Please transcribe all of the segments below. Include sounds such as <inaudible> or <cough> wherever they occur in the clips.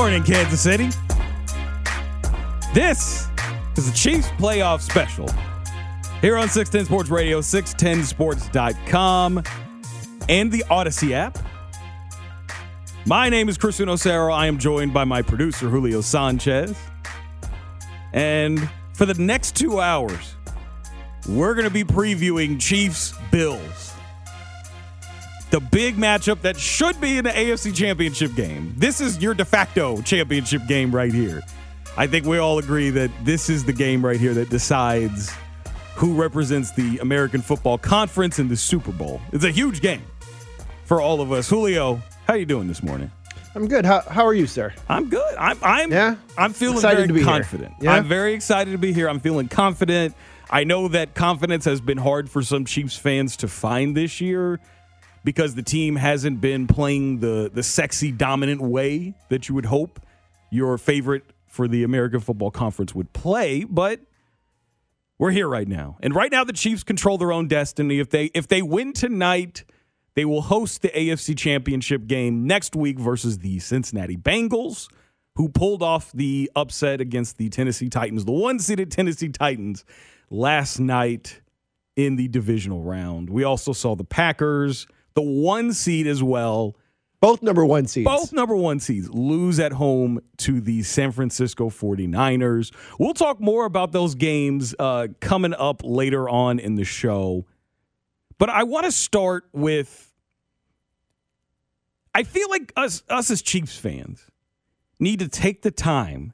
Morning, Kansas City. This is the Chiefs playoff special here on 610 Sports Radio, 610sports.com, and the Audacy app. My name is Chris Osero. I am joined by my producer, Julio Sanchez. And for the next two hours, we're going to be previewing Chiefs Bills the big matchup that should be in the AFC Championship game. This is your de facto championship game right here. I think we all agree that this is the game right here that decides who represents the American Football Conference in the Super Bowl. It's a huge game for all of us. Julio, how are you doing this morning? I'm good. How, how are you, sir? I'm good. I'm I'm yeah? I'm feeling excited very to be confident. Yeah? I'm very excited to be here. I'm feeling confident. I know that confidence has been hard for some Chiefs fans to find this year because the team hasn't been playing the the sexy dominant way that you would hope your favorite for the American Football Conference would play, but we're here right now. And right now the Chiefs control their own destiny. If they if they win tonight, they will host the AFC Championship game next week versus the Cincinnati Bengals, who pulled off the upset against the Tennessee Titans, the one-seeded Tennessee Titans last night in the divisional round. We also saw the Packers the one seed as well. Both number one seeds. Both number one seeds lose at home to the San Francisco 49ers. We'll talk more about those games uh, coming up later on in the show. But I want to start with I feel like us, us as Chiefs fans need to take the time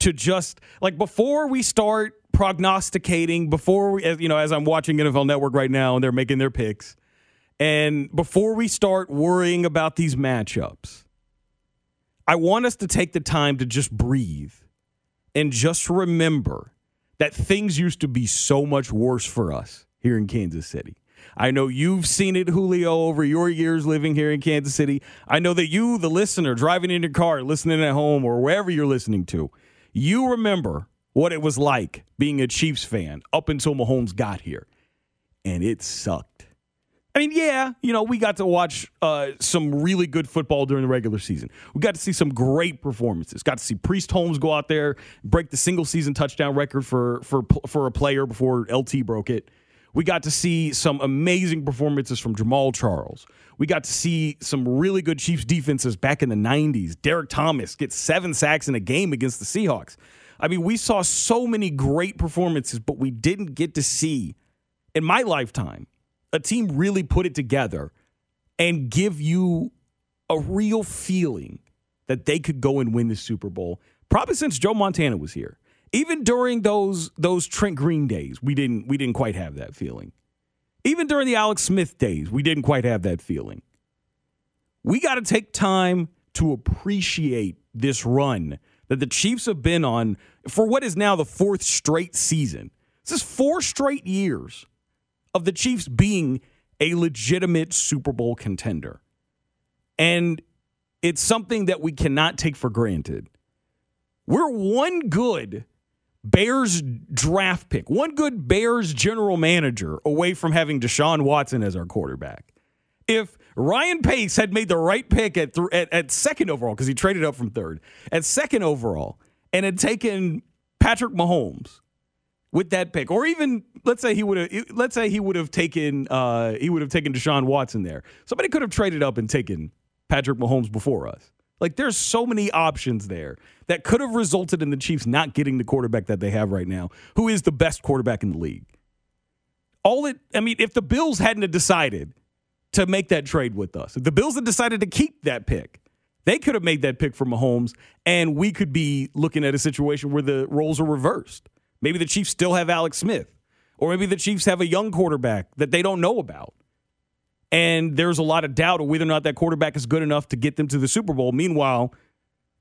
to just, like, before we start prognosticating, before we, you know, as I'm watching NFL Network right now and they're making their picks and before we start worrying about these matchups, I want us to take the time to just breathe and just remember that things used to be so much worse for us here in Kansas City. I know you've seen it, Julio, over your years living here in Kansas City. I know that you, the listener, driving in your car, listening at home, or wherever you're listening to, you remember what it was like being a Chiefs fan up until Mahomes got here. And it sucked. I mean, yeah, you know, we got to watch uh, some really good football during the regular season. We got to see some great performances. Got to see Priest Holmes go out there break the single season touchdown record for for for a player before LT broke it. We got to see some amazing performances from Jamaal Charles. We got to see some really good Chiefs defenses back in the 90s. Derrick Thomas gets seven sacks in a game against the Seahawks. I mean, we saw so many great performances, but we didn't get to see in my lifetime a team really put it together and give you a real feeling that they could go and win the Super Bowl. Probably since Joe Montana was here. Even during those those Trent Green days, we didn't we didn't quite have that feeling. Even during the Alex Smith days, we didn't quite have that feeling. We got to take time to appreciate this run that the Chiefs have been on for what is now the fourth straight season. This is four straight years of the Chiefs being a legitimate Super Bowl contender. And it's something that we cannot take for granted. We're one good Bears draft pick, one good Bears general manager away from having Deshaun Watson as our quarterback. If Ryan Pace had made the right pick at, th- at, at second overall, because he traded up from third, at second overall, and had taken Patrick Mahomes with that pick, or even let's say he would have let's say he would have taken uh, he would have taken Deshaun Watson there. Somebody could have traded up and taken Patrick Mahomes before us. Like there's so many options there that could have resulted in the Chiefs not getting the quarterback that they have right now, who is the best quarterback in the league. All it I mean, if the Bills hadn't decided to make that trade with us, if the Bills had decided to keep that pick, they could have made that pick for Mahomes, and we could be looking at a situation where the roles are reversed. Maybe the Chiefs still have Alex Smith, or maybe the Chiefs have a young quarterback that they don't know about. And there's a lot of doubt of whether or not that quarterback is good enough to get them to the Super Bowl. Meanwhile,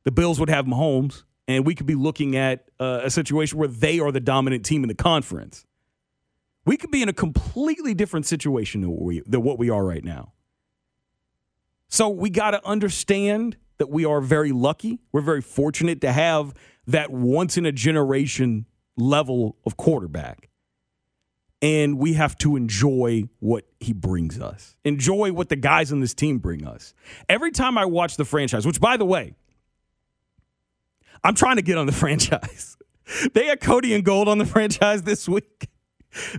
the Bills would have Mahomes, and we could be looking at uh, a situation where they are the dominant team in the conference. We could be in a completely different situation than what we, than what we are right now. So we got to understand that we are very lucky. We're very fortunate to have that once in a generation level of quarterback. And we have to enjoy what he brings us, enjoy what the guys on this team bring us. Every time I watch the franchise, which by the way, I'm trying to get on the <laughs> franchise. They had Cody and Gold on the <laughs> franchise this week.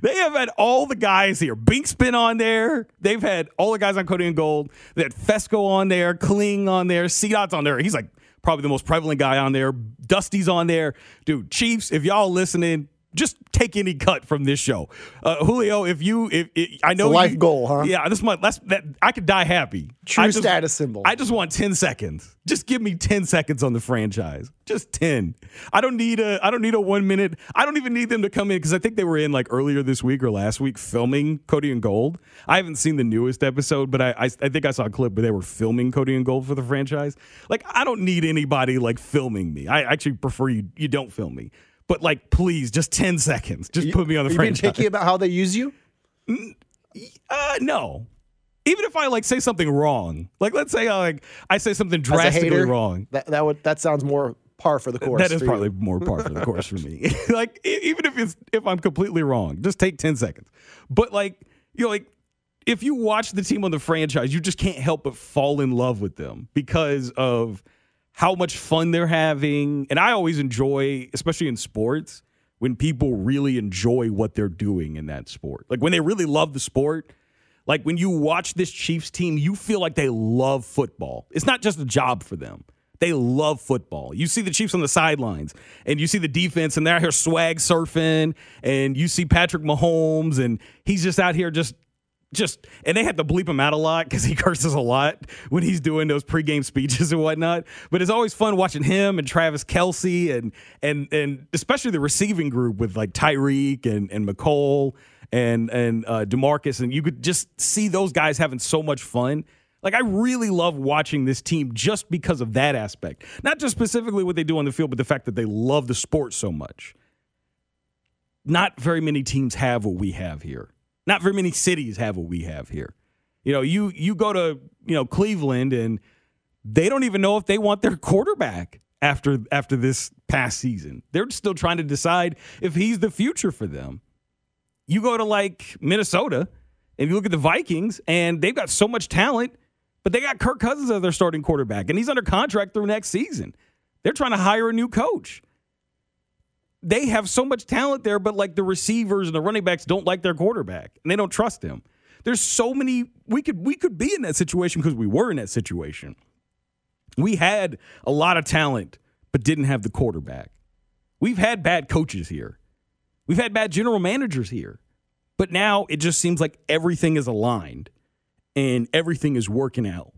They have had all the guys here. Bink's been on there. They've had all the guys on Cody and Gold. They had Fesco on there, Kling on there, Dot's on there. He's like probably the most prevalent guy on there. Dusty's on there. Dude, Chiefs, if y'all listening, just take any cut from this show. Uh, Julio, if you, if, if I know the life you, goal, huh? Yeah, this month, that's that. I could die happy. True just, status symbol. I just want ten seconds. Just give me ten seconds on the franchise. Just ten. I don't need a. I don't need a one minute. I don't even need them to come in because I think they were in like earlier this week or last week filming Cody and Gold. I haven't seen the newest episode, but I I, I think I saw a clip where they were filming Cody and Gold for the franchise. Like I don't need anybody like filming me. I actually prefer you. You don't film me. But like, please, just ten seconds. Just put me on the franchise. Are you franchise. picky about how they use you? Uh, no. Even if I like say something wrong, like let's say I like I say something drastically hater, wrong. That that would that sounds more par for the course. That is for you. probably more par for the course for me. <laughs> <laughs> like even if it's if I'm completely wrong, just take ten seconds. But like you know, like if you watch the team on the franchise, you just can't help but fall in love with them because of how much fun they're having. And I always enjoy, especially in sports, when people really enjoy what they're doing in that sport. Like when they really love the sport. Like when you watch this Chiefs team, you feel like they love football. It's not just a job for them. They love football. You see the Chiefs on the sidelines, and you see the defense, and they're out here swag surfing, and you see Patrick Mahomes, and he's just out here just just and they had to bleep him out a lot because he <laughs> curses a lot when he's doing those pregame speeches and whatnot. But it's always fun watching him and Travis Kelce and and and especially the receiving group with like Tyreek and and Mecole and and uh, Demarcus, and you could just see those guys having so much fun. Like I really love watching this team just because of that aspect, not just specifically what they do on the field, but the fact that they love the sport so much. Not very many teams have what we have here. Not very many cities have what we have here. You know, you you go to you know Cleveland and they don't even know if they want their quarterback after after this past season. They're still trying to decide if he's the future for them. You go to like Minnesota and you look at the Vikings and they've got so much talent, but they got Kirk Cousins as their starting quarterback and he's under contract through next season. They're trying to hire a new coach they have so much talent there, but like the receivers and the running backs don't like their quarterback and they don't trust him. There's so many we could we could be in that situation because we were in that situation. We had a lot of talent, but didn't have the quarterback. We've had bad coaches here. We've had bad general managers here. But now it just seems like everything is aligned and everything is working out.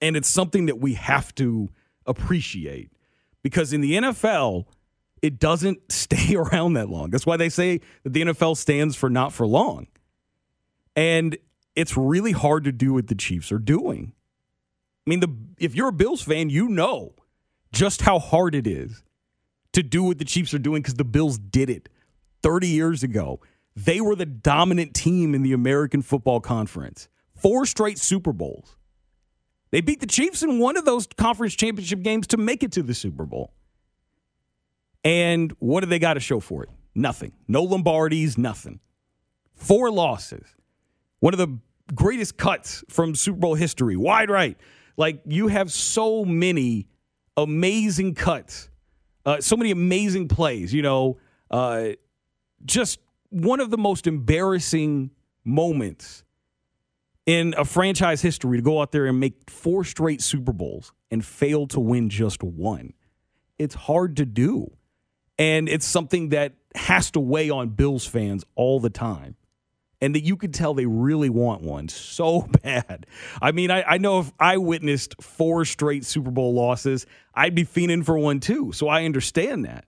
And it's something that we have to appreciate because in the NFL, it doesn't <laughs> stay around that long. That's why they say that the NFL stands for not for long. And it's really hard to do what the Chiefs are doing. I mean, the if you're a Bills fan, you know just how hard it is to do what the Chiefs are doing because the Bills did it 30 years ago. They were the dominant team in the American Football Conference. Four straight Super Bowls. They beat the Chiefs in one of those conference championship games to make it to the Super Bowl. And what do they got to show for it? Nothing. No Lombardis, nothing. Four losses. One of the greatest cuts from Super Bowl history, wide right. Like you have so many amazing cuts Uh, so many amazing plays. You know, uh, just one of the most embarrassing moments in a franchise history to go out there and make four straight Super Bowls and fail to win just one. It's hard to do. And it's something that has to weigh on Bills fans all the time. And that you could tell they really want one so <laughs> bad. I mean, I, I know if I witnessed four straight Super Bowl losses, I'd be fiending for one too. So I understand that.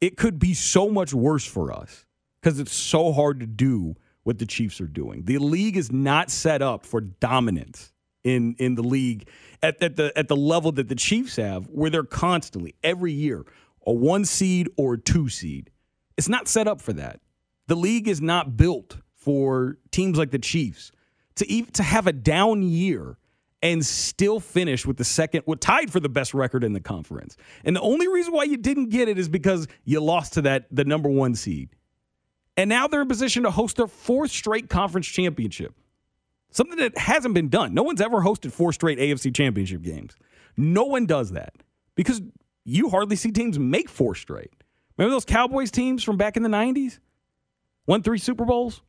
It could be so much worse for us because it's so hard to do what the Chiefs are doing. The league is not set up for dominance in in the league at, at the at the level that the Chiefs have, where they're constantly every year a one seed or a two seed. It's not set up for that. The league is not built for teams like the Chiefs to even, to have a down year and still finish with the second, well, tied for the best record in the conference. And the only reason why you didn't get it is because you lost to that the number one seed. And now they're in position to host their fourth straight conference championship. Something that hasn't been done. No one's ever hosted four straight AFC championship games. No one does that because you hardly see teams make four straight. Remember those Cowboys teams from back in the 90s? Won three Super Bowls?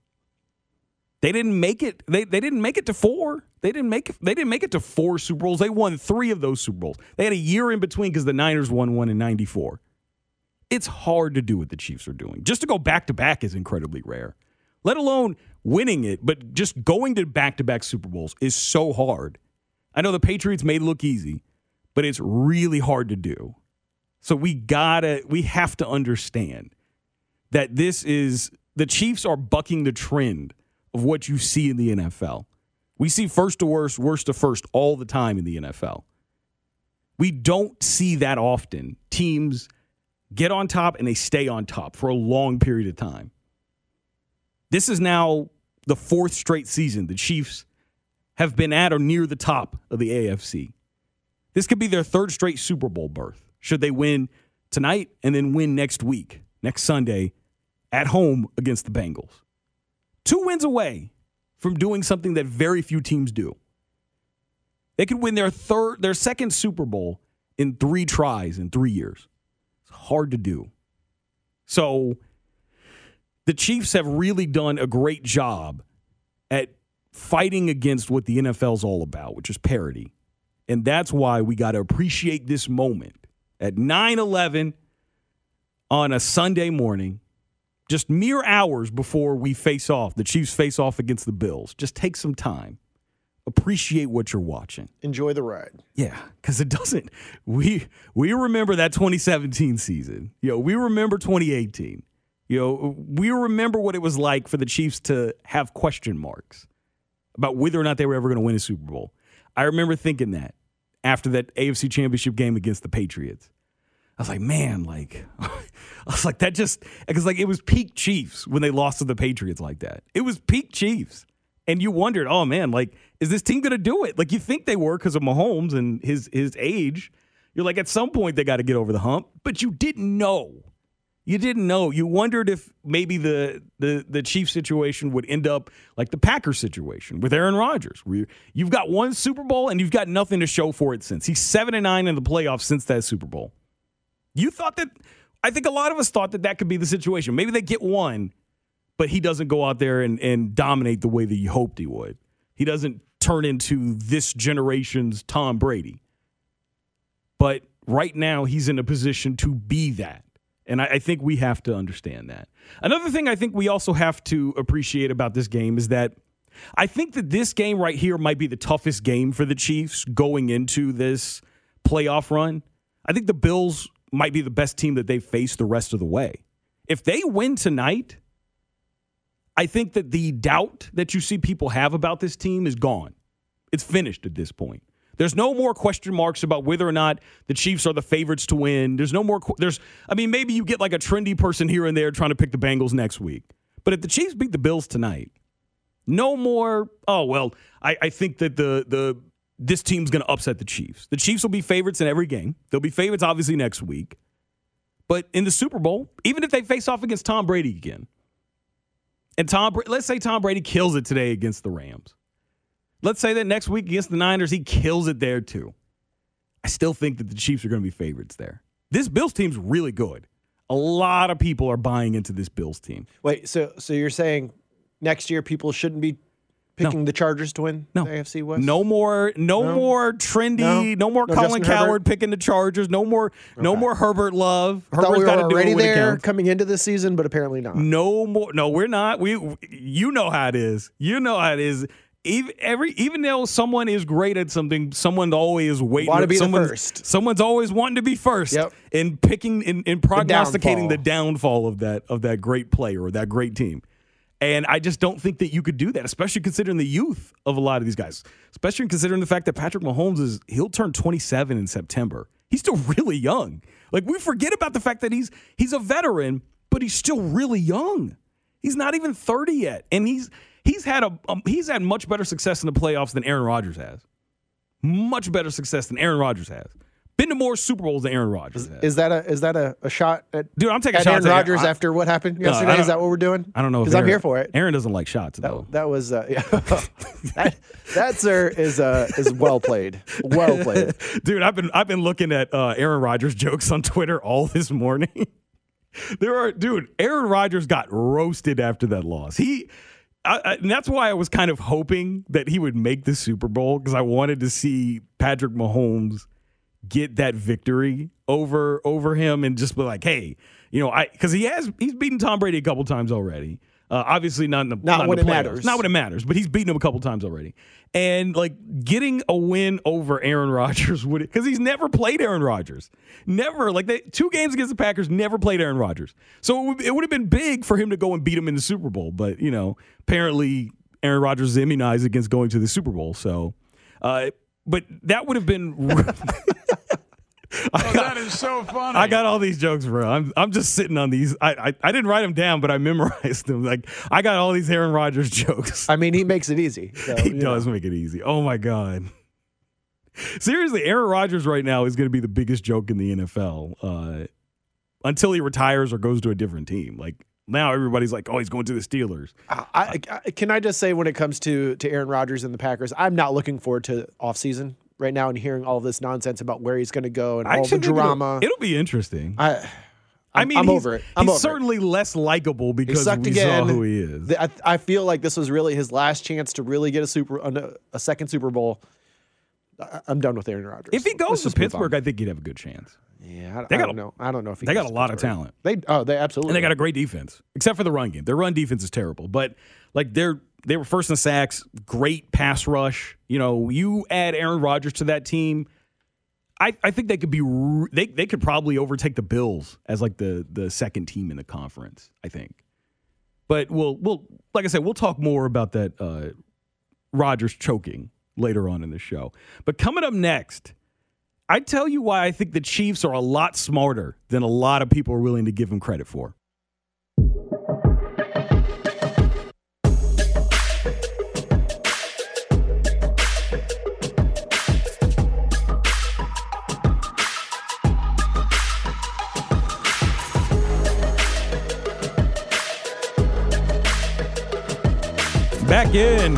They didn't make it. They, they didn't make it to four. They didn't make they didn't make it to four Super Bowls. They won three of those Super Bowls. They had a year in between because the Niners won one in 94. It's hard to do what the Chiefs are doing. Just to go back to back is incredibly rare, let alone winning it. But just going to back to back Super Bowls is so hard. I know the Patriots it look easy, but it's really hard to do. So we gotta, we have to understand that this is the Chiefs are bucking the trend of what you see in the NFL. We see first to worst, worst to first all the time in the NFL. We don't see that often. Teams get on top and they stay on top for a long period of time. This is now the fourth straight season the Chiefs have been at or near the top of the AFC. This could be their third straight Super Bowl berth should they win tonight and then win next week, next Sunday, at home against the Bengals. Two wins away from doing something that very few teams do. They could win their third their second Super Bowl in 3 tries in 3 years It's hard to do. So the Chiefs have really done a great job at fighting against what the NFL's all about, which is parity. And that's why we got to appreciate this moment at 9 11 on a Sunday morning, just mere hours before we face off, the Chiefs face off against the Bills. Just take some time appreciate what you're watching. Enjoy the ride. Yeah, because it doesn't. We we remember that 2017 season. You know, we remember 2018. You know, we remember what it was like for the Chiefs to have question marks about whether or not they were ever going to win a Super Bowl. I remember thinking that after that AFC Championship game against the Patriots. I was like, man, like, <laughs> I was like, that just, because like it was peak Chiefs when they lost to the Patriots like that. It was peak Chiefs and you wondered, oh man, like is this team going to do it? Like you think they were because of Mahomes and his his age. You're like at some point they got to get over the hump, but you didn't know. You didn't know. You wondered if maybe the the the Chief situation would end up like the Packers situation with Aaron Rodgers, where you've got one Super Bowl and you've got nothing to show for it since. He's seven and nine in the playoffs since that Super Bowl. You thought that. I think a lot of us thought that that could be the situation. Maybe they get one, but he doesn't go out there and, and dominate the way that you hoped he would. He doesn't turn into this generation's Tom Brady. But right now, he's in a position to be that. And I, I, think we have to understand that. Another thing I think we also have to appreciate about this game is that I think that this game right here might be the toughest game for the Chiefs going into this playoff run. I think the Bills might be the best team that they face the rest of the way. If they win tonight, I think that the doubt that you see people have about this team is gone. It's finished at this point. There's no more question marks about whether or not the Chiefs are the favorites to win. There's no more. There's. I mean, maybe you get like a trendy person here and there trying to pick the Bengals next week. But if the Chiefs beat the Bills tonight, no more. Oh well, I, I think that the the this team's going to upset the Chiefs. The Chiefs will be favorites in every game. They'll be favorites obviously next week. But in the Super Bowl, even if they face off against Tom Brady again, and Tom, let's say Tom Brady kills it today against the Rams. Let's say that next week against the Niners, he kills it there too. I still think that the Chiefs are going to be favorites there. This Bills team's really good. A lot of people are buying into this Bills team. Wait, so so you're saying next year people shouldn't be picking the Chargers to win No. the AFC West? No more, no, No? more trendy, no, No? more No Colin Justin Cowherd Herbert? picking the Chargers. No more, no more Herbert Love. I Herbert's we got to do already it there coming into this season, but apparently not. No more. No, we're not. We, you know how it is. You know how it is. Even every, even though someone is great at something, someone's always waiting. Wanna be the someone's, first. Someone's always wanting to be first. Yep. In picking, in, in prognosticating the downfall. downfall of that of that great player or that great team. And I just don't think that you could do that, especially considering the youth of a lot of these guys. Especially considering the fact that Patrick Mahomes is he'll turn 27 in September. He's still <laughs> really young. Like we forget about the fact that he's he's a veteran, but he's still really young. He's not even 30 yet, and he's he's had a um, he's had much better success in the playoffs than Aaron Rodgers has. Much better success than Aaron Rodgers has. Been to more Super Bowls than Aaron Rodgers has. Is that a is that a, a shot at Dude, I'm taking at shots Aaron Rodgers I- after what happened yesterday? Is that what we're doing? I don't know because I'm here for it. Aaron doesn't like shots though. That, that was uh, yeah. <laughs> that, that sir is uh, is well played, well played. <laughs> Dude, I've been I've been looking at uh, Aaron Rodgers jokes on Twitter all this morning. <laughs> there are, dude. Aaron Rodgers got roasted after that loss. He, I, and that's why I was kind of hoping that he would make the Super Bowl because I wanted to see Patrick Mahomes get that victory over over him and just be like, hey, you know, I because he has he's beaten Tom Brady a couple times already. Uh, obviously not in the Not in when the it playoffs. matters. Not when it matters, but he's beaten him a couple times already. And like getting a win over Aaron <laughs> Rodgers would because he's never played Aaron Rodgers, never like they, two games against the Packers, never played Aaron Rodgers. So it would, it would have been big for him to go and beat him in the Super Bowl, but you know apparently Aaron Rodgers is immunized against going to the Super Bowl. So, uh, but that would have been. <laughs> <laughs> Oh, that is so funny. I got all these jokes, bro. I'm I'm just sitting on these. I, I I didn't write them down, but I memorized them. Like I got all these Aaron Rodgers jokes. I mean, he makes it easy. <laughs> So, he does know. make it easy. Oh my god. Seriously, Aaron Rodgers right now is going to be the biggest joke in the NFL uh, until he retires or goes to a different team. Like now, everybody's like, "Oh, he's going to the Steelers." I, I, can I just say when it comes to to Aaron Rodgers and the Packers, I'm not looking forward to offseason right now and hearing all this nonsense about where he's going to go and I all the drama. It'll, it'll be interesting. I, I I'm- mean, I'm he's, over it. I'm he's over it. certainly less likable he because sucked we again. saw who he is. I, I feel like this was really his last chance to really get a super a, second Super Bowl. I, I'm done with Aaron Rodgers. if he goes to just move on. Pittsburgh, I think he'd have a good chance. yeah, I, They I got don't a- know. I don't know if he they got a lot of talent. They oh they absolutely And they got a great defense, except for the run game. Their run defense is terrible, but like they're they were first in sacks, great pass rush. You know, you add Aaron Rodgers to that team, I, I think they could be they they could probably overtake the Bills as like the the second team in the conference. I think, but we'll we'll like I said, we'll talk more about that uh, Rodgers choking later on in the show. But coming up next. I tell you why I think the Chiefs are a lot smarter than a lot of people are willing to give them credit for. Back in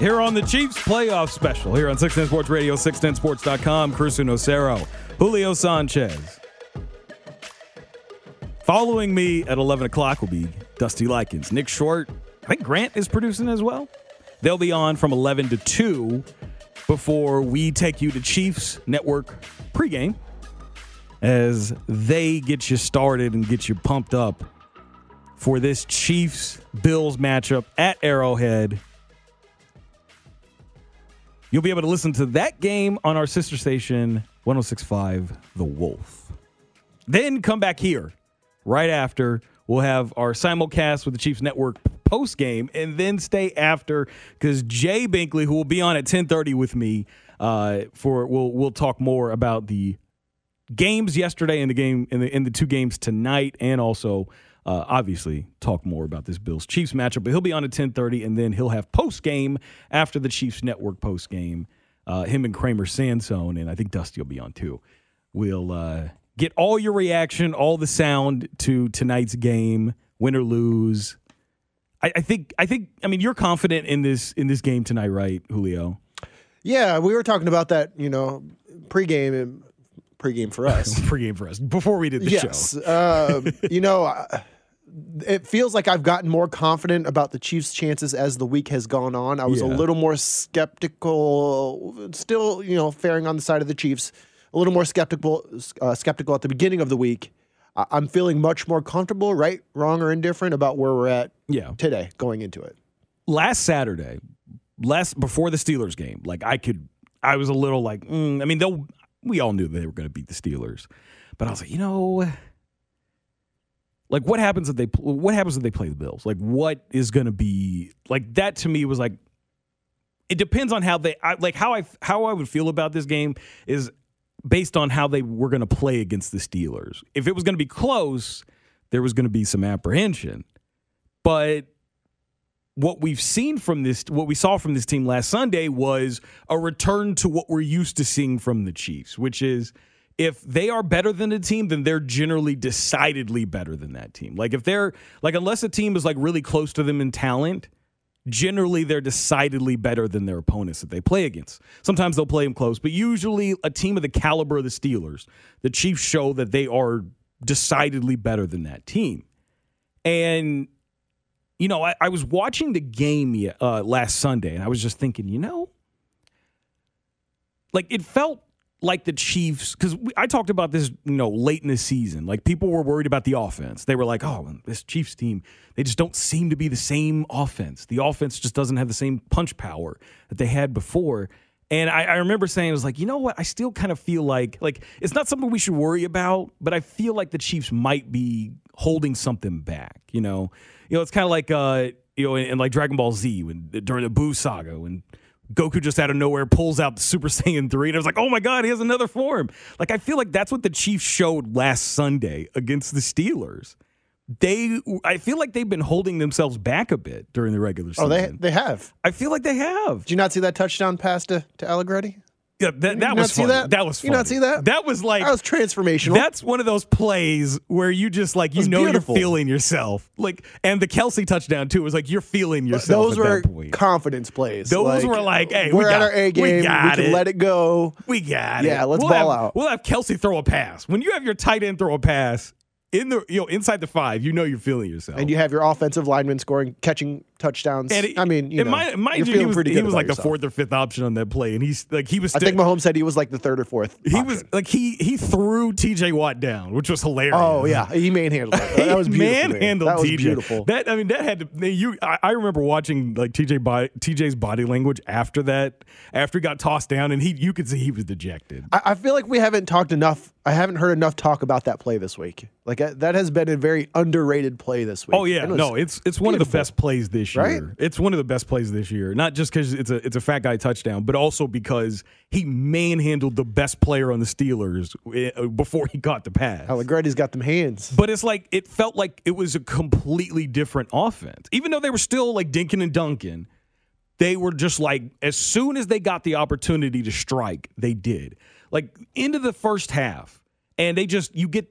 here on the Chiefs playoff special here on 610 Sports Radio, 610sports.com. Chris Nocero, Julio Sanchez. Following me at 11 o'clock will be Dusty Likens. Nick Short, I think Grant is producing as well. They'll be on from 11 to 2 before we take you to Chiefs Network pregame as they get you started and get you pumped up for this Chiefs Bills matchup at Arrowhead. You'll be able to listen to that game on our sister station, 1065 The Wolf. Then come back here right after. We'll have our simulcast with the Chiefs Network post game, and then stay after because Jay Binkley, who will be on at 10:30 with me, uh, for we'll we'll talk more about the games yesterday and the game in the in the two games tonight, and also uh, obviously talk more about this Bills Chiefs matchup. But he'll be on at ten thirty, and then he'll have post game after the Chiefs Network post game. Uh, him and Kramer Sansone, and I think Dusty will be on too. We'll uh, get all your reaction, all the sound to tonight's game, win or lose. I, I think I think I mean you're confident in this in this game tonight, right, Julio? Yeah, we were talking about that, you know, pregame and pregame for us. <laughs> pregame for us before we did the yes. show. um, you know, uh, it feels like I've gotten more confident about the Chiefs' chances as the week has gone on. I was Yeah. a little more skeptical, still, you know, faring on the side of the Chiefs. A little more skeptical, uh, skeptical at the beginning of the week. I- I'm feeling much more comfortable, right, wrong, or indifferent about where we're at Yeah. today going into it. last Saturday, last before the Steelers game, like I could, I was a little like, mm, I mean, they'll, we all knew they were going to beat the Steelers, but I was like, you know, like what happens if they, what happens if they play the Bills? Like, what is going to be like that to me was like, it depends on how they, I, like how I, how I would feel about this game is based on how they were going to play against the Steelers. If it was going to be close, there was going to be some apprehension, but what we've seen from this, what we saw from this team last Sunday was a return to what we're used to seeing from the Chiefs, which is if they are better than a team, then they're generally decidedly better than that team. Like if they're like, unless a team is like really close to them in talent, generally they're decidedly better than their opponents that they play against. Sometimes they'll play them close, but usually a team of the caliber of the Steelers, the Chiefs show that they are decidedly better than that team. And you know, I, I was watching the game uh, last Sunday, and I was just thinking, you know, like it felt like the Chiefs because I talked about this, you know, late in the season. Like people were worried about the offense. They were like, "Oh, this Chiefs team, they just don't seem to be the same offense. The offense just doesn't have the same punch power that they had before." And I, I remember saying, "I was like, you know what? I still kind of feel like like it's not something we should worry about, but I feel like the Chiefs might be holding something back. You know, you know, it's kind of like uh, you know, in, in like Dragon Ball Z when during the Buu saga when." Goku just out of nowhere pulls out the Super <laughs> Saiyan 3, and I was like, oh my God, he has another form. Like, I feel like that's what the Chiefs showed last Sunday against the Steelers. They, I feel like they've been holding themselves back a bit during the regular season. Oh, they they have. I feel like they have. Did you not see that touchdown pass to, to Allegretti? Yeah, that, you that not was see funny. that? was You not see that? That was like That was transformational. That's one of those plays where you just like you know beautiful. you're feeling yourself. Like, and the Kelce touchdown too was like you're feeling yourself. Those were that confidence plays. Those were like, hey, we we're got- at our A game. we got can it. let it go. We got it. Yeah, let's we'll ball have, out. We'll have Kelce throw a pass. When you have your tight end throw a pass in the you know inside the five, you know you're feeling yourself. And you have your offensive lineman scoring, catching touchdowns. And it- I mean, you know, mind, mind you're you, he was, he was like the fourth or fifth option on that play, and he's like he was. I still- think Mahomes said he was like the third or fourth. he option. was like he he threw T.J. Watt down, which was hilarious. Oh yeah, he manhandled it. <laughs> That was beautiful. man. manhandled That was TJ. beautiful. That I mean, that had to. You, I, I remember watching like TJ body, TJ's body language after that, after he got tossed down, and he, you could see he was dejected. I, I feel like we haven't talked enough. I haven't heard enough talk about that play this week. Like uh, that has been a very underrated play this week. Oh yeah, It no, it's it's one of the best plays this year. Right? It's one of the best plays this year. Not just because it's a it's a fat guy touchdown, but also because he manhandled the best player on the Steelers eh, before he got the pass. Allegretti's got them hands. But it's like it felt like it was a completely different offense. Even though they were still like Dinkin and Duncan, they were just like as soon as they got the opportunity to strike, they did. Like into the first half, and they just you get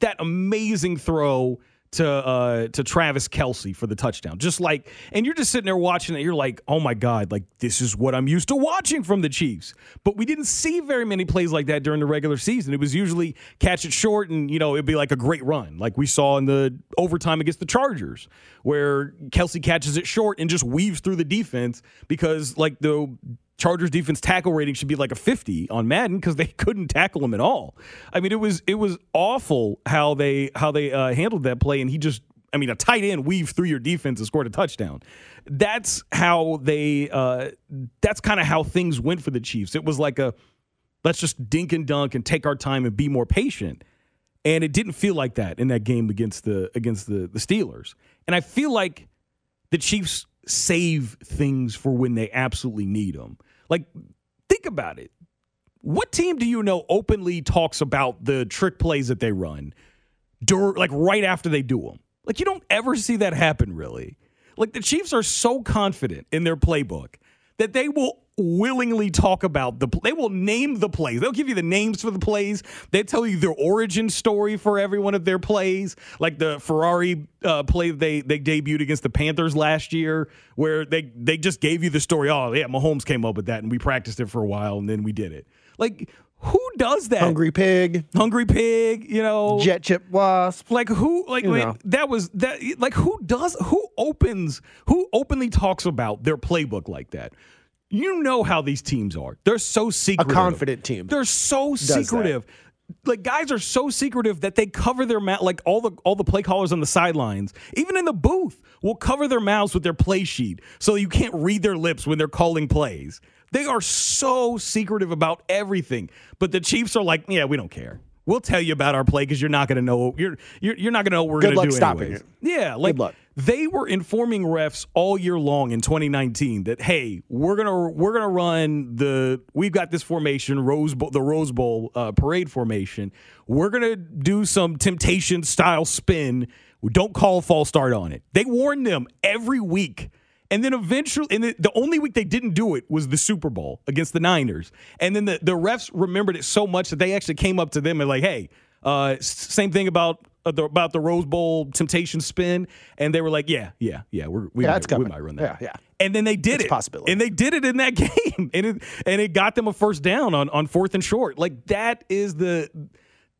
that amazing throw to uh to Travis Kelce for the touchdown. Just like and you're just sitting there watching it, you're like, oh my God, like this is what I'm used to watching from the Chiefs. But we didn't see very many plays like that during the regular season. It was usually catch it short and you know, it'd be like a great run, like we saw in the overtime against the Chargers, where Kelce catches it short and just weaves through the defense because like the Chargers defense tackle rating should be like a 50 on Madden because they <laughs> couldn't tackle him at all. I mean, it was it was awful how they how they uh, handled that play, and he just I mean, a tight end weave through your defense and scored a touchdown. That's how they. Uh, that's kind of how things went for the Chiefs. It was like a let's just dink and dunk and take our time and be more patient. And it didn't feel like that in that game against the against the the Steelers. And I feel like the Chiefs save things for when they absolutely need them. Like, think about it. What team do you know openly talks about the trick plays that they run, like right after they do them? Like, you don't ever see that happen, really. Like, the Chiefs are so confident in their playbook that they will willingly talk about the they will name the plays. They'll give you the names for the plays. They tell you their origin story for every one of their plays. Like the ferrari uh, play they they debuted against the panthers last year where they they just gave you the story. Oh yeah mahomes came up with that and we practiced it for a while and then we did it. Like Who does that? Hungry pig, Hungry pig, you know. jet chip wasp. Like who like You that was that like who does who opens who openly talks about their playbook like that? You know how these teams are. They're so secretive. A confident team They're so that. secretive. Like guys are so secretive that they cover their mouth like all the all the play callers on the sidelines, even in the booth, will cover their mouths with their play sheet so you can't read their lips when they're calling plays. They are so secretive about everything. But the Chiefs are like, yeah, we don't care. We'll tell you about our play because you're not going to know. You're, you're you're not going to know what we're going to do stopping anyways. it. Yeah, like luck. they were informing refs all year long in 2019 that hey, we're gonna we're gonna run the we've got this formation Rose Bowl, the Rose Bowl uh, parade formation. We're gonna do some temptation style spin. Don't call a false start on it. They warned them every week. And then eventually, and the, the only week they didn't do it was the Super Bowl against the Niners. And then the, the refs remembered it so much that they actually came up to them and like, hey, uh, same thing about uh, the, about the Rose Bowl temptation spin, and they were like, yeah, yeah, yeah, we're, we Yeah, might, we might run that. Yeah, yeah. And then they did It's it, possibility. and they did it in that <laughs> game, and it and it got them a first down on on fourth and short. Like that is the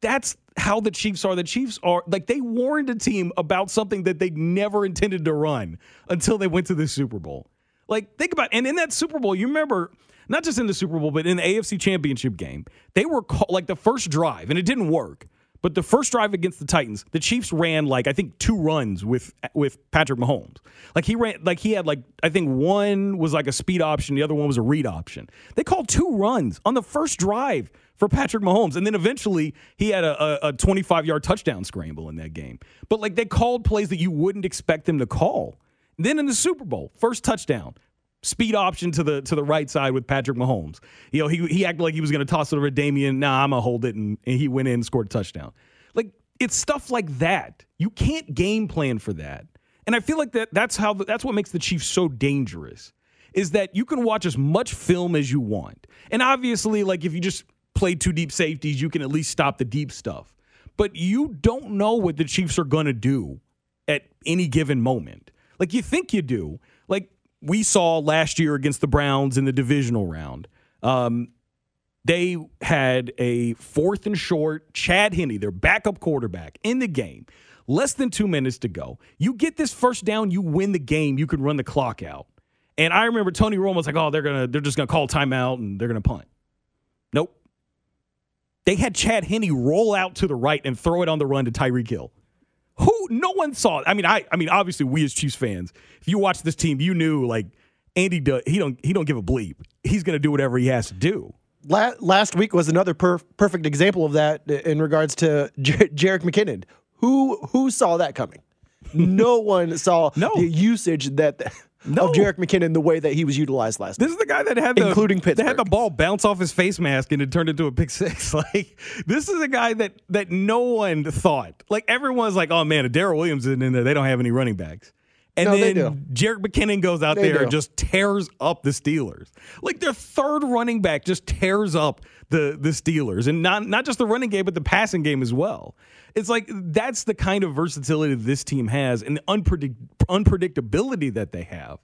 that's how the Chiefs are. The Chiefs are like they warned a team about something that they never intended to run until they went to the Super Bowl. Like think about and in that Super Bowl, you remember not just in the Super Bowl, but in the AFC Championship game, they were call, like the first drive, and it didn't work. But the first drive against the Titans, the Chiefs ran like I think two runs with with Patrick Mahomes. Like he ran like he had like I think one was like a speed option, the other one was a read option. They called two runs on the first drive for Patrick Mahomes, and then eventually he had a, a, a 25 yard touchdown scramble in that game. But like they called plays that you wouldn't expect them to call. Then in the Super Bowl, first touchdown, speed option to the to the right side with Patrick Mahomes. You know, he he acted like he was going to toss it over to Damien. Nah, I'm gonna hold it, and, and he went in and scored a touchdown. Like it's stuff like that. You can't game plan for that. And I feel like that that's how that's what makes the Chiefs so dangerous. Is that you can watch as much film as you want, and obviously, like if you just play two deep safeties, you can at least stop the deep stuff. But you don't know what the Chiefs are going to do at any given moment. Like you think you do. Like we saw last year against the Browns in the divisional round. Um, they had a fourth and short, Chad Henne, their backup quarterback, in the game. Less than two minutes to go. You get this first down, you win the game, you can run the clock out. And I remember Tony Romo was like, oh, they're gonna they're just gonna call timeout and they're gonna punt. Nope. They had Chad Henne roll out to the right and throw it on the run to Tyreek Hill. Who no one saw. I mean, I I mean, obviously we as Chiefs fans, if you watch this team, you knew like Andy do, he don't he don't give a bleep. He's gonna do whatever he has to do. Last week was another per- perfect example of that in regards to Jerick McKinnon. Who who saw that coming? No one saw <laughs> No. the usage that No. of Jerick McKinnon the way that he was utilized last This week. is the guy that had the Including That had the ball bounce off his face mask and it turned into a pick six. <laughs> Like this is a guy that that no one thought. Like everyone's like, oh man, if Darrel Williams isn't in there, they don't have any running backs. And No, then Jerick McKinnon goes out They there do. and just tears up the Steelers. Like their third running back just tears up the the Steelers, and not not just the running game, but the passing game as well. It's like that's the kind of versatility this team has, and the unpredict- unpredictability that they have.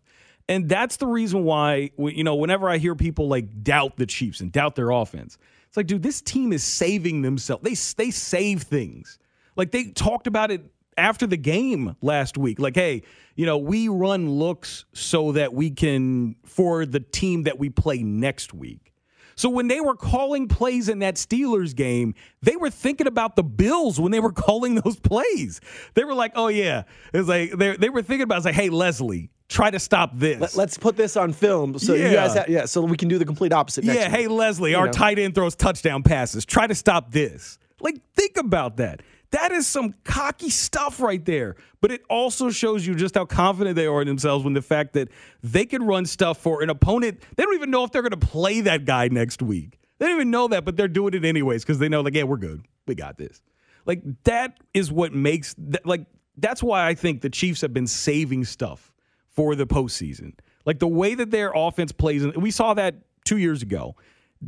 And that's the reason why, you know, whenever I hear people like doubt the Chiefs and doubt their offense, it's like, dude, this team is saving themselves. They they save things. Like they talked about it after the game last week. Like, hey, you know, we run looks so that we can for the team that we play next week. So when they were calling plays in that Steelers game, they were thinking about the Bills when they were <laughs> calling those plays. They were like, "Oh yeah," it's like they they were thinking about. It's like, "Hey, Leslie, try to stop this." Let, us put this on film so Yeah. you guys, have, yeah, so we can do the complete opposite. Next yeah, hey Leslie, our know. tight end throws touchdown passes. Try to stop this. Like, think about that. That is some cocky stuff right there. But it also shows you just how confident they are in themselves when the fact that they can run stuff for an opponent. They don't even know if they're going to play that guy next week. They don't even know that, but they're doing it anyways because they know, like, yeah, we're good. We got this. Like, that is what makes, that, like, that's why I think the Chiefs have been saving stuff for the postseason. Like the way that their offense plays, and we saw that two years ago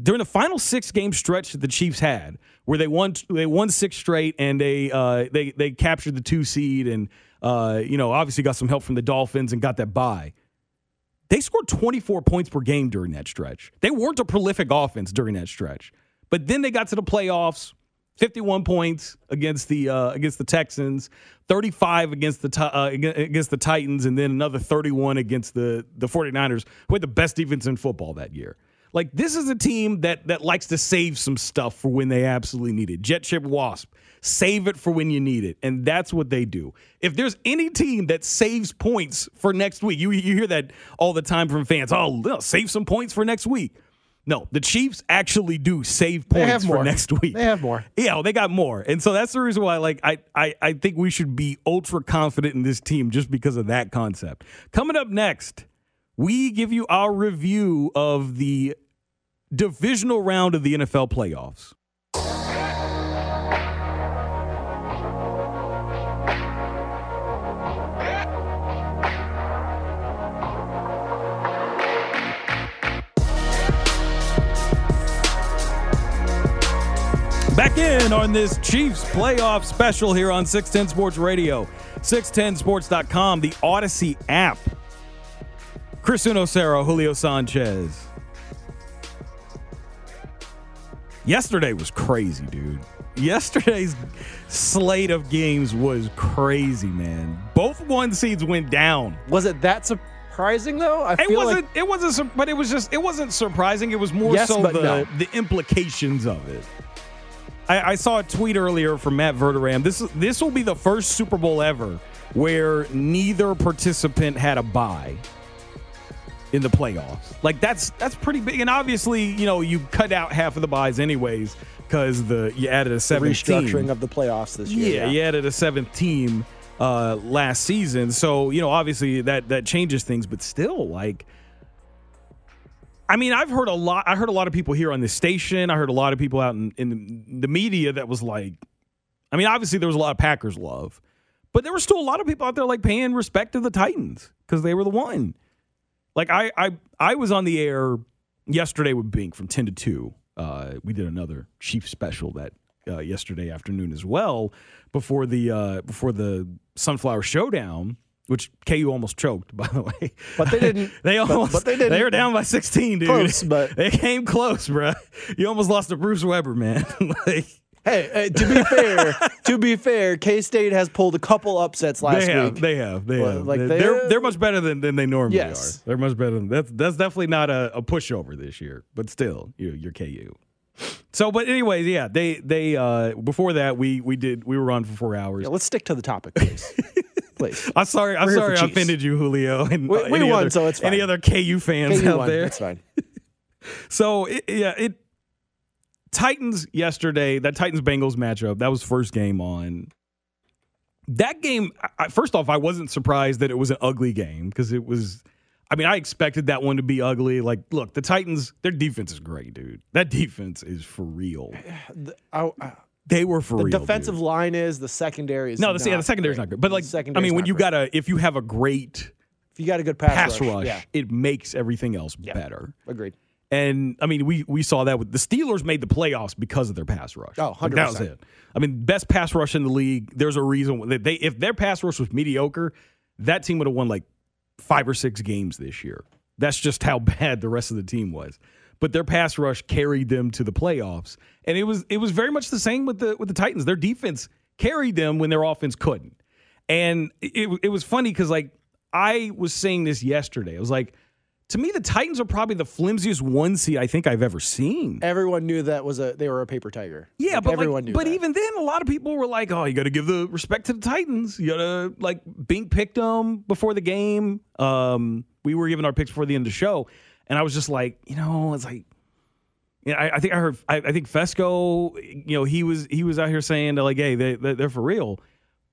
during the final six game stretch that the Chiefs had, where they won they won six straight and they uh, they they captured the two seed and uh, you know obviously got some help from the Dolphins and got that bye. They scored 24 points per game during that stretch. They weren't a prolific offense during that stretch, But then they got to the playoffs, 51 points against the uh, against the Texans, 35 against the uh, against the Titans, and then another 31 against the the 49ers, who had the best defense in football that year. Like this is a team that that likes to save some stuff for when they absolutely need it. Jet ship wasp, save it for when you need it, and that's what they do. If there's any team that saves points for next week, you you hear that all the time from fans. Oh, save some points for next week. No, the Chiefs actually do save points for next week. They have more. Yeah, well, they got more, and so that's the reason why. Like, I, I, I think we should be ultra confident in this team just because of that concept. Coming up next, we give you our review of the divisional round of the NFL playoffs. Back in on this Chiefs playoff special here on 610 Sports Radio, 610sports.com, the Audacy app. Chris Unocero, Julio Sanchez. Yesterday was crazy, dude. Yesterday's slate of games was crazy, man. Both one seeds went down. Was it that surprising though? I it wasn't. Like it wasn't. But it was just. It wasn't surprising. It was more Yes, so the no. the implications of it. I, I saw a tweet earlier from Matt Verderame. This is this will be the first Super Bowl ever where neither participant had a bye in the playoffs. Like that's that's pretty big. And obviously, you know, you cut out half of the buys anyways because the you added a seventh restructuring of the playoffs this year. Yeah, you added a seventh team uh, last season, so you know obviously that that changes things. But still, like, I mean, I've heard a lot. I heard a lot of people here on this station. I heard a lot of people out in, in the media that was like, I mean, obviously there was a lot of Packers love, but there were still a lot of people out there like paying respect to the Titans because they were the one. Like I, I, I was on the air yesterday with Bink from ten to two. Uh, we did another Chief special that uh, yesterday afternoon as well before the uh, before the Sunflower Showdown, which KU almost choked <laughs> by the way. But they didn't. <laughs> they but- almost. but they didn't. They were down by sixteen, dude. Close, but- <laughs> they came close, bro. You almost lost to Bruce Weber, man. like, Hey, hey, to be <laughs> fair, to be fair, K State has pulled a couple upsets last they have, week. they have, they Well, have. like, they're, they- they're they're much better than, than they normally Yes. are. They're much better than that's that's definitely not a, a pushover this year, but still, you you're KU. So, but anyways, yeah, they they uh before that we we did we were on for four hours. Yeah, let's stick to the topic, please. <laughs> please. I'm sorry, I'm We're here for sorry I offended you, Julio, <laughs> and We- uh, we any won, other, so it's fine. any other KU fans KU out won. there. That's fine. So it, yeah, it Titans yesterday. That Titans Bengals matchup. That was first game on. That game. I, first off, I wasn't surprised that it was an ugly game because it was. I mean, I expected that one to be ugly. Like, look, the Titans. Their defense is great, dude. That defense is for real. I, I, They were for the real. The defensive dude. line is the secondary is No, the, yeah, the secondary's great. not good. But like, I mean, when you great. got a, if you have a great if you got a good pass, pass rush, yeah, it makes everything else better. agreed. And I mean, we we saw that with the Steelers made the playoffs because of their pass rush. Oh, Like, that was 100%. it. I mean, best pass rush in the league. There's a reason that they if their pass rush was mediocre, that team would have won like five or six games this year. That's just how <laughs> bad the rest of the team was. But their pass rush carried them to the playoffs, and it was it was very much the same with the with the Titans. Their defense carried them when their offense couldn't, and it it was funny because like I was saying this yesterday. I was like, to me, the Titans are probably the flimsiest one seed I think I've ever seen. Everyone knew that was a they were a paper tiger. Yeah, Like, but everyone like, knew. but that. even then, a lot of people were like, "Oh, you got to give the respect to the Titans. You got to like Bink picked them before the game. Um, we were giving our picks before the end of the show, and I was just like, you know, it's like, yeah, I, I think I heard, I, I think Fescoe, you know, he was he was out here saying like, hey, they, they they're for real.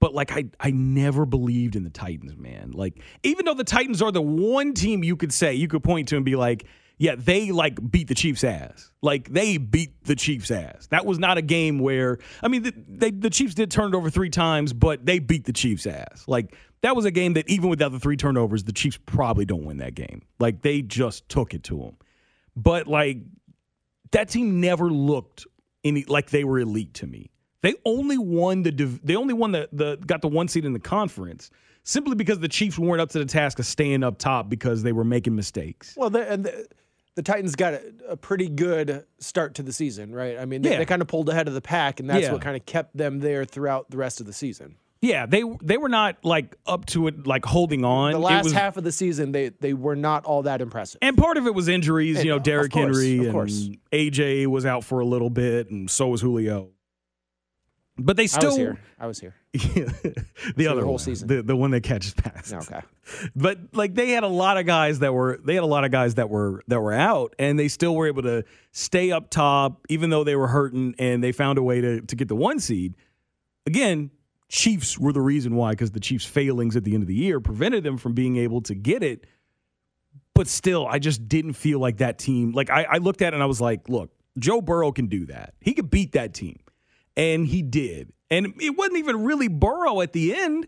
But like I, I never believed in the Titans, man. Like even though the Titans are the one team you could say you could point to and be like, yeah, they like beat the Chiefs' ass. Like they beat the Chiefs' ass. That was not a game where I mean, the, they, the Chiefs did turn it over three times, but they beat the Chiefs' ass. Like that was a game that even without the three turnovers, the Chiefs probably don't win that game. Like they just took it to them. But like that team never looked any like they were elite to me. They only won the div- they only won the, the got the one seed in the conference simply because the Chiefs weren't up to the task of staying up top because they were making mistakes. well, they, and the, the Titans got a, a pretty good start to the season, right? I mean, they, Yeah. they kind of pulled ahead of the pack, and that's Yeah. what kind of kept them there throughout the rest of the season. Yeah, they they were not like up to it, like holding on. The last was- half of the season, they they were not all that impressive. And part of it was injuries. And, you know, Derrick Henry of and course. AJ was out for a little bit, and so was Julio. But they I still was here. I was here. <laughs> the other the whole one, season. the the one that catches passes. Okay. <laughs> But like they had a lot of guys that were they had a lot of guys that were that were out, and they still were able to stay up top, even though they were hurting, and they found a way to to get the one seed. Again, Chiefs were the reason why, because the Chiefs' failings at the end of the year prevented them from being able to get it. But still, I just didn't feel like that team. Like I, I looked at it and I was like, look, Joe Burrow can do that. He could beat that team. And he did. And it wasn't even really Burrow at the end.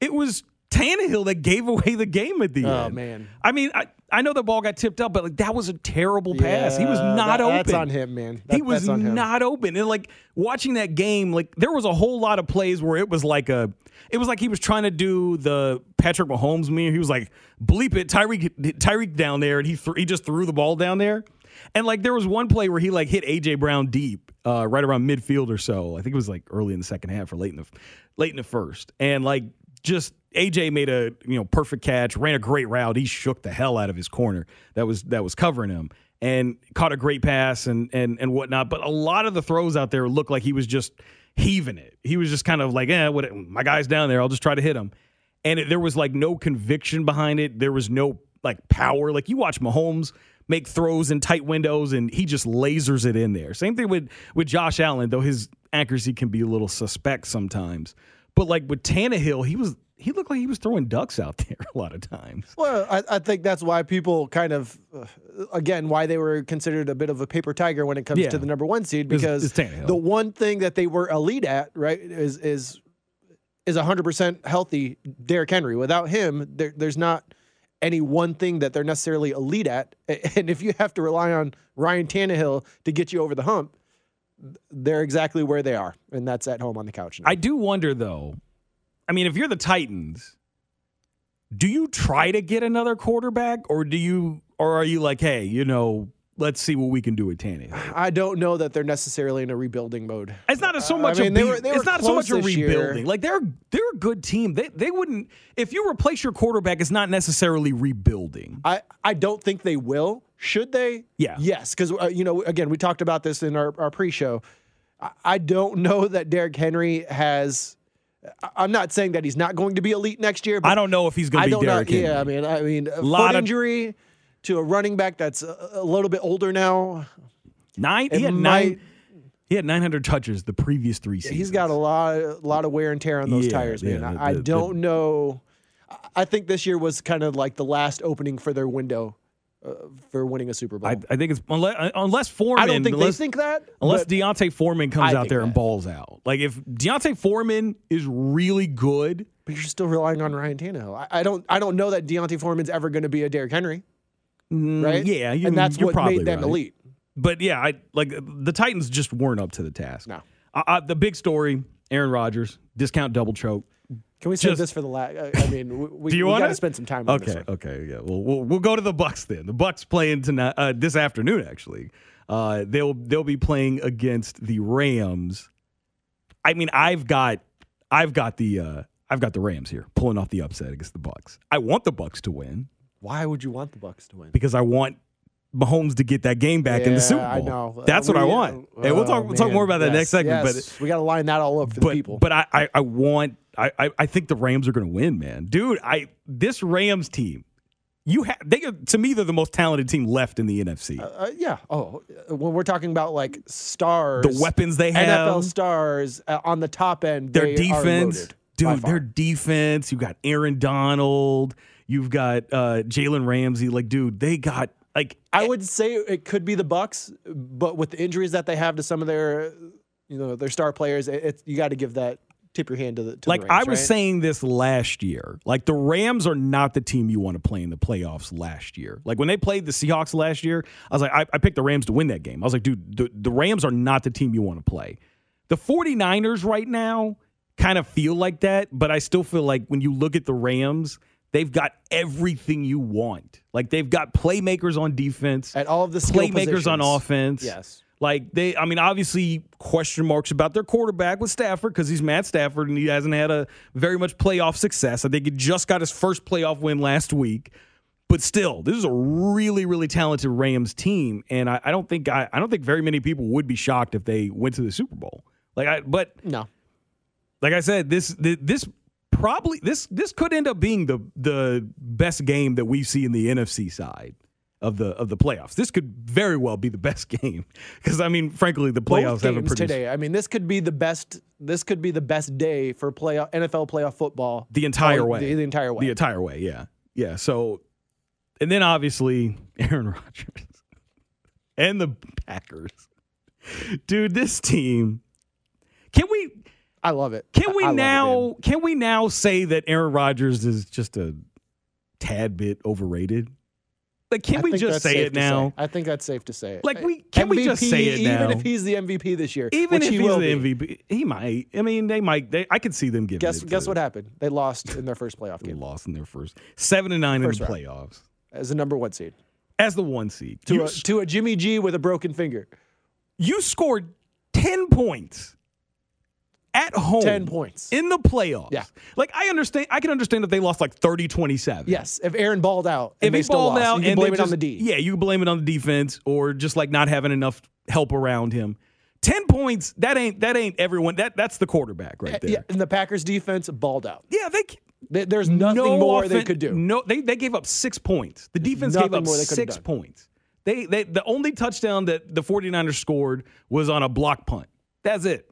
It was Tannehill that gave away the game at the Oh, end. Oh man. I mean, I, I know the ball got tipped up, but like that was a terrible pass. he was not that- open. That's on him, man. he was that's on him. not open. And like watching that game, like there was a whole lot of plays where it was like a it was like he was trying to do the Patrick Mahomes meme. He was like, bleep it, Tyreek Tyreek down there, and he th- he just threw the ball down there. And like there was one play where he like hit AJ Brown deep, uh, right around midfield or so. I think it was like early in the second half or late in the late in the first. And like just AJ made a you know perfect catch, ran a great route. He shook the hell out of his corner that was that was covering him, and caught a great pass and and and whatnot. But a lot of the throws out there looked like he was just heaving it. He was just kind of like, eh, what, my guy's down there. I'll just try to hit him. And it, there was like no conviction behind it. There was no like power. Like you watch Mahomes make throws in tight windows and he just lasers it in there. Same thing with with Josh Allen, though his accuracy can be a little suspect sometimes. But like with Tannehill, he was he looked like he was throwing ducks out <laughs> there a lot of times. Well, I, I think that's why people kind of, uh, again, why they were considered a bit of a paper tiger when it comes Yeah. to the number one seed because it's Tannehill. the one thing that they were elite at, right, is is is 100% healthy Derrick Henry. Without him, there, there's not any one thing that they're necessarily elite at. <laughs> And if you have to rely on Ryan Tannehill to get you over the hump, they're exactly where they are, and that's at home on the couch. Now. I do wonder though. I mean, if you're the Titans, do you try to get another quarterback, or do you, or are you like, hey, you know, let's see what we can do with Tannehill? I don't know that they're necessarily in a rebuilding mode. It's not so Uh, I much. mean, a they were- they it's not so much a this year. rebuilding. Like they're they're a good team. They they wouldn't if you replace your quarterback. It's not necessarily rebuilding. I, I don't think they will. Should they? Yeah. Yes, because uh, you know, again, we talked about this in our, our pre-show. I, I don't know that Derrick Henry has. I'm not saying that he's not going to be elite next year. But I don't know if he's going to be don't know. Derrick Henry. Yeah, I mean, I mean, a Lot foot of- injury to a running back that's a, a little bit older now. nine. it He had might- nine. He had 900 touches the previous three seasons. He's got a lot, a lot of wear and tear on those Yeah, tires, man. yeah, the- I, I don't know. I- think this year was kind of like the last opening for their window uh, for winning a Super Bowl. I, I think it's unless, unless Foreman. I don't think unless, they think that. Unless D'Onta Foreman comes I out there and that. balls out. Like if D'Onta Foreman is really good, But you're still relying on Ryan Tannehill. I, I don't. I don't know that D'Onta Foreman's ever going to be a Derrick Henry, right? yeah, you- and that's you're what probably made them right. elite. but yeah, I like the Titans just weren't up to the task. No. Uh, uh, the big story: Aaron Rodgers discount double choke. Can we save Just- this for the last? I mean, we, <laughs> Do you we want got to spend some time. on this Okay, one. okay, yeah. Well, we'll we'll go to the Bucks then. The Bucks playing tonight, uh, this afternoon. Actually, uh, they'll they'll be playing against the Rams. I mean, I've got I've got the uh, I've got the Rams here pulling off the upset against the Bucks. I want the Bucks to win Why would you want the Bucks to win? because I want Mahomes to get that game back in the Super Bowl. I know. That's Uh, what I want. uh, and we'll oh, talk we'll talk more about that Yes, next segment. yes. But we got to line that all up for but the people. but I I, I want I, I I think the Rams are going to win, man, dude. I this Rams team, you have they to me they're the most talented team left in the NFC. uh, yeah. Oh, uh, when we're talking about like stars, the weapons they have, NFL stars uh, on the top end, their they defense, loaded dude, their defense. You got Aaron Donald, you've got uh, Jalen Ramsey. Like, dude, they got like I would say it could be the Bucks, but with the injuries that they have to some of their, you know, their star players, it, it's you got to give that tip your hand to the to like the Rams, I was right? saying this last year. Like the Rams are not the team you want to play in the playoffs last year. Like when they played the Seahawks last year, I was like, I, I picked the Rams to win that game. I was like, dude, the, the Rams are not the team you want to play. The 49ers right now kind of feel like that, but I still feel like when you look at the Rams, they've got everything you want. Like they've got playmakers on defense, At all of the skill playmakers on offense. Yes. Like they, I mean, obviously question marks about their quarterback with Stafford because he's Matt Stafford and he hasn't had a very much playoff success. I think he just got his first playoff win last week, but still, this is a really, really talented Rams team, and I, I don't think I, I don't think very many people would be shocked if they went to the Super Bowl. Like I, but No. like I said, this this probably this this could end up being the the best game that we see in the NFC side of the of the playoffs. This could very well be the best <laughs> game because I mean, frankly, the playoffs haven't produced today. I mean, this could be the best. This could be the best day for playoff NFL playoff football. the entire oh, way. The, the entire way. The entire way. Yeah, yeah. So, and then obviously <laughs> Aaron Rodgers and the Packers. Dude, this team. Can we I love it. Can we I love it, now can we now say that Aaron Rodgers is just a tad bit overrated? Like can I we just say it now? I think that's safe to say. It. Like, we- can we just say it now? Even if he's the MVP this year, Even if he he's the. MVP, he might. I mean, they might. They, I could see them giving. Guess it guess what happened? They lost in their first playoff They game lost in their first seven and nine First in the round. playoffs as the number one seed as the one seed. to You, a, s- to a Jimmy G with a broken finger. you scored ten points at home. 10 points. in the playoffs. Yeah. like I understand. I can understand that they lost like 30-27. Yes, if Aaron balled out, if they balled lost, out you can and blame it on the D. Yeah, you can blame it on the defense or just like not having enough help around him. Ten points. That ain't that ain't everyone. That that's the quarterback right there. yeah. And the Packers defense balled out. Yeah, they. There's nothing no more they could do. No, they they gave up six points. The defense gave up more they could've six done. points. They they the only touchdown that the 49ers scored was on a block punt. That's it.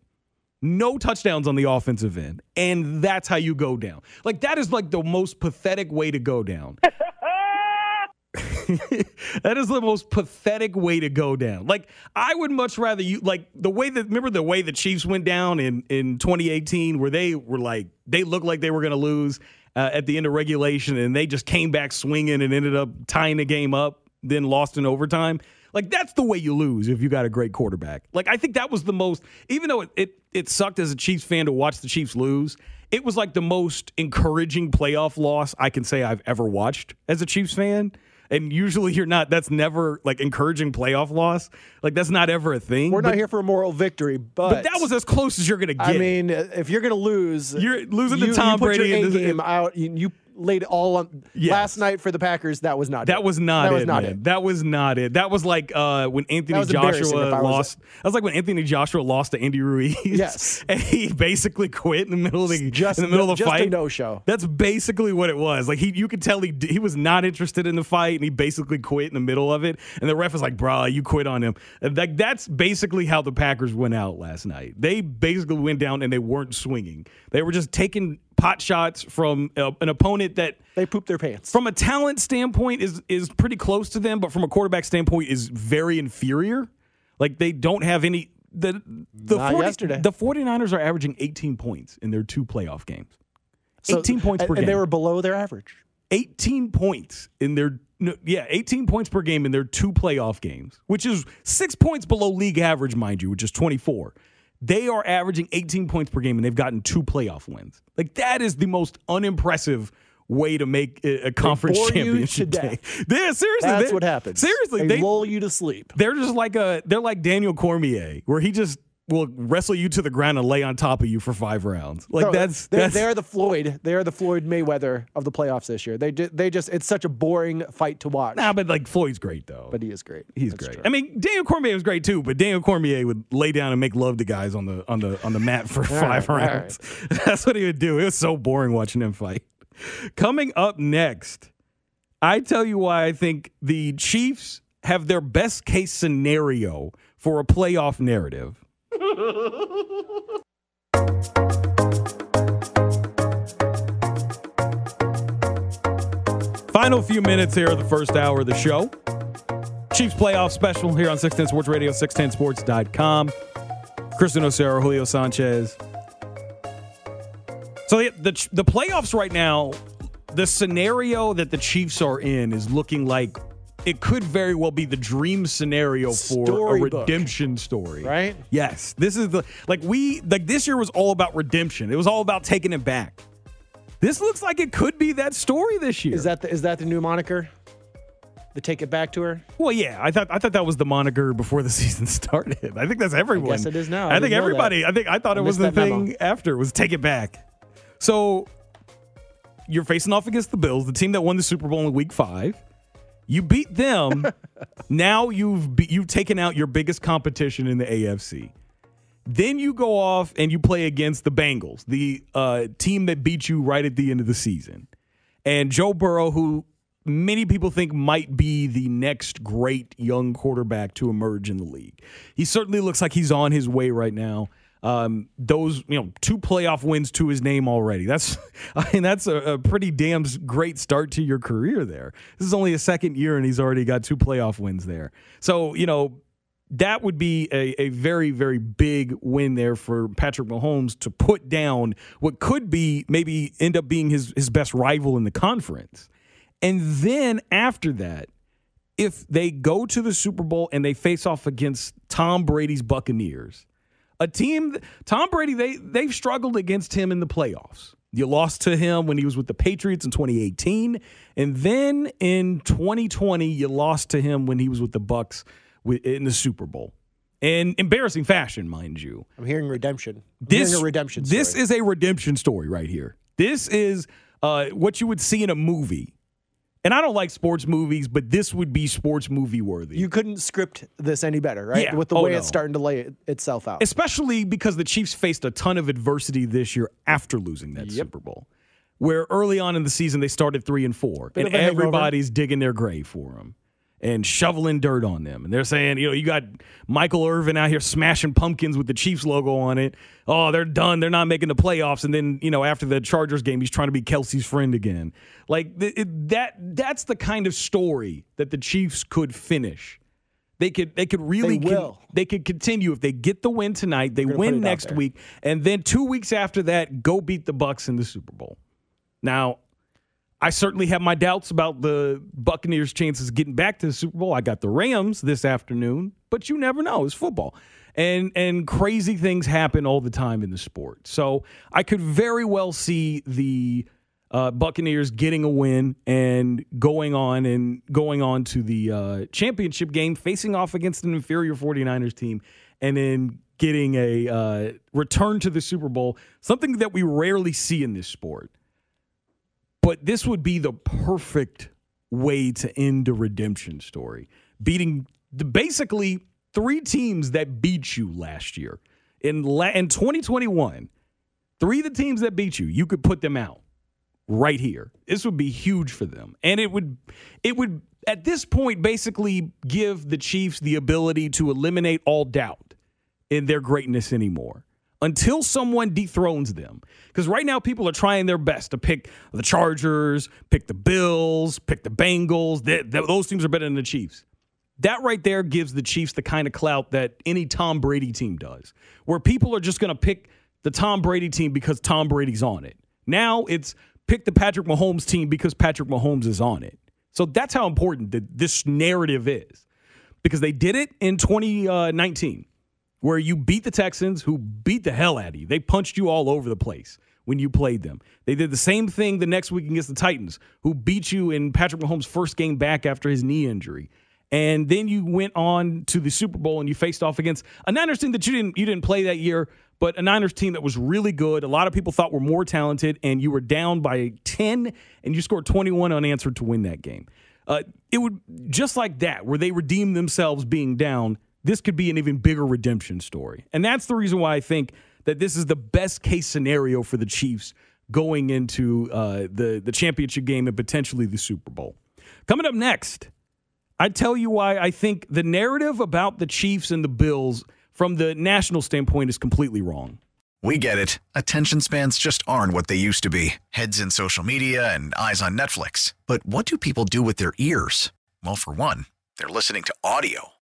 No touchdowns on the offensive end. And that's how you go down. Like that is like the most pathetic way to go down. <laughs> that is the most pathetic way to go down. Like I would much rather you like the way that remember the way the Chiefs went down in in 2018 where they were like they looked like they were going to lose uh, at the end of regulation and they just came back swinging and ended up tying the game up, then lost in overtime. Like that's the way you lose if you got a great quarterback. Like I think that was the most even though it it, it sucked as a Chiefs fan to watch the Chiefs lose. It was like the most encouraging playoff loss I can say I've ever watched as a Chiefs fan. And usually you're not. That's never like encouraging playoff loss. Like that's not ever a thing. We're but, not here for a moral victory, but, But that was as close as you're gonna get. I mean, if you're gonna lose, You're losing to you, Tom you Brady Your A game <laughs> out. You, you laid all on Yes. last night for the Packers. That was not. That it. was not That was not man. it. That was not it. That was like uh, when Anthony Joshua I was- lost. That was like when Anthony Joshua lost to Andy Ruiz. Yes. <laughs> and he basically quit in the middle of the Just- in the middle of the just a fight. no-show. That's basically what it was. Like he, you could tell he he was not interested in the fight, and he basically quit in the middle of it. And the ref was like, "Bro, you quit on him." That, that's basically how the Packers went out last night. They basically went down and they weren't swinging. They were just taking pot shots from uh, an opponent that They pooped their pants. from a talent standpoint is is pretty close to them, but from a quarterback standpoint is very inferior. Like they don't have any the the Not 40, yesterday. the 49ers are averaging 18 points in their two playoff games. So- 18 points and, per and game. they were below their average. 18 points in their no, yeah, 18 points per game in their two playoff games, which is 6 points below league average mind you, which is 24. They are averaging 18 points per game and they've gotten two playoff wins. Like that is the most unimpressive way to make a, conference bore championship day. <laughs> Yeah, seriously, That's they- what happens. Seriously, they, they lull you to sleep. they're just like a they're like Daniel Cormier, where he just will wrestle you to the ground and lay on top of you for five rounds. Like No, that's they, that's they are the Floyd. They are the Floyd Mayweather of the playoffs this year. They ju- they just it's such a boring fight to watch. nah, but like Floyd's great though. but he is great. He's That's great. true. I mean, Daniel Cormier was great too, but Daniel Cormier would lay down and make love to guys on the on the on the mat for five right, rounds. <laughs> That's what he would do. It was so boring watching him fight. Coming up next, I tell you why I think the Chiefs have their best case scenario for a playoff narrative. <laughs> Final few minutes here of the first hour of the show. Chiefs playoff special here on 610 Sports Radio, 610sports.com. Kristen Osero, Julio Sanchez. So the, the the playoffs right now, the scenario that the Chiefs are in is looking like it could very well be the dream scenario for a redemption story. Right? Yes. This is the like we like this year was all about redemption. It was all about taking it back. This looks like it could be that story this year. Is that the, is that the new moniker? The take it back to her. Well, yeah, I thought I thought that was the moniker before the <laughs> season started. I think that's everyone. Yes, it is now. I I, think everybody. that. I think I thought I it was the thing memo. after was take it back. So you're facing off against the Bills, the team that won the Super Bowl in Week Five. You beat them. <laughs> now you've be, you've taken out your biggest competition in the AFC. Then you go off and you play against the Bengals, the uh, team that beat you right at the end of the season. And Joe Burrow, who many people think might be the next great young quarterback to emerge in the league. He certainly looks like he's on his way right now. Um, those, you know, two playoff wins to his name already. That's, <laughs> I mean, that's a, a pretty damn great start to your career there. This is only a second year and he's already got two playoff wins there. So, you know, that would be a, a very, very big win there for Patrick Mahomes to put down what could be maybe end up being his, his best rival in the conference. And then after that, if they go to the Super Bowl and they face off against Tom Brady's Buccaneers, a team Tom Brady they they've struggled against him in the playoffs. You lost to him when he was with the Patriots in 2018, and then in 2020 you lost to him when he was with the Bucks in the Super Bowl. In embarrassing fashion, mind you. I'm hearing redemption. I'm This hearing a redemption. Story. This is a redemption story right here. This is uh, what you would see in a movie. And I don't like sports movies, but this would be sports movie worthy. you couldn't script this any better, right? Yeah. With the Oh, way no. it's starting to lay it, itself out. especially because the Chiefs faced a ton of adversity this year after losing that Super Bowl. Where early on in the season they started three and four, Bit and a hangover. everybody's digging their grave for them and shoveling dirt on them. And they're saying, you know, you got Michael Irvin out here smashing pumpkins with the Chiefs logo on it. Oh, they're done. They're not making the playoffs. And then, you know, after the Chargers game, he's trying to be Kelce's friend again. Like th- it, that. That's the kind of story that the Chiefs could finish. They could. They could really. They will. they could continue if they get the win tonight. They win next week, and then two weeks after that, go beat the Bucks in the Super Bowl. Now, I certainly have my doubts about the Buccaneers' chances of getting back to the Super Bowl. I got the Rams this afternoon, but you never know. It's football. And and crazy things happen all the time in the sport. So I could very well see the uh, Buccaneers getting a win and going on and going on to the uh, championship game, facing off against an inferior 49ers team, and then getting a uh, return to the Super Bowl, something that we rarely see in this sport but this would be the perfect way to end a redemption story. Beating basically three teams that beat you last year in la- in 2021. Three of the teams that beat you, you could put them out right here. This would be huge for them, and it would it would at this point basically give the Chiefs the ability to eliminate all doubt in their greatness anymore until someone dethrones them. Because right now, people are trying their best to pick the Chargers, pick the Bills, pick the Bengals. Th- th- those teams are better than the Chiefs. That right there gives the Chiefs the kind of clout that any Tom Brady team does, where people are just going to pick the Tom Brady team because Tom Brady's on it. Now it's pick the Patrick Mahomes team because Patrick Mahomes is on it. So that's how important that this narrative is because they did it in 2019 where you beat the Texans, who beat the hell out of you. They punched you all over the place when you played them. They did the same thing the next week against the Titans, who beat you in Patrick Mahomes' first game back after his knee injury. And then you went on to the Super Bowl and you faced off against a Niners team that you didn't you didn't play that year, but a Niners team that was really good. A lot of people thought were more talented, and you were down by 10 and you scored 21 unanswered to win that game. Uh, it would just like that, where they redeemed themselves being down. This could be an even bigger redemption story, and that's the reason why I think that this is the best case scenario for the Chiefs going into uh, the the championship game and potentially the Super Bowl. Coming up next, I tell you why I think the narrative about the Chiefs and the Bills from the national standpoint is completely wrong. We get it. Attention spans just aren't what they used to be heads in social media and eyes on Netflix. But what do people do with their ears? Well, for one, they're listening to audio.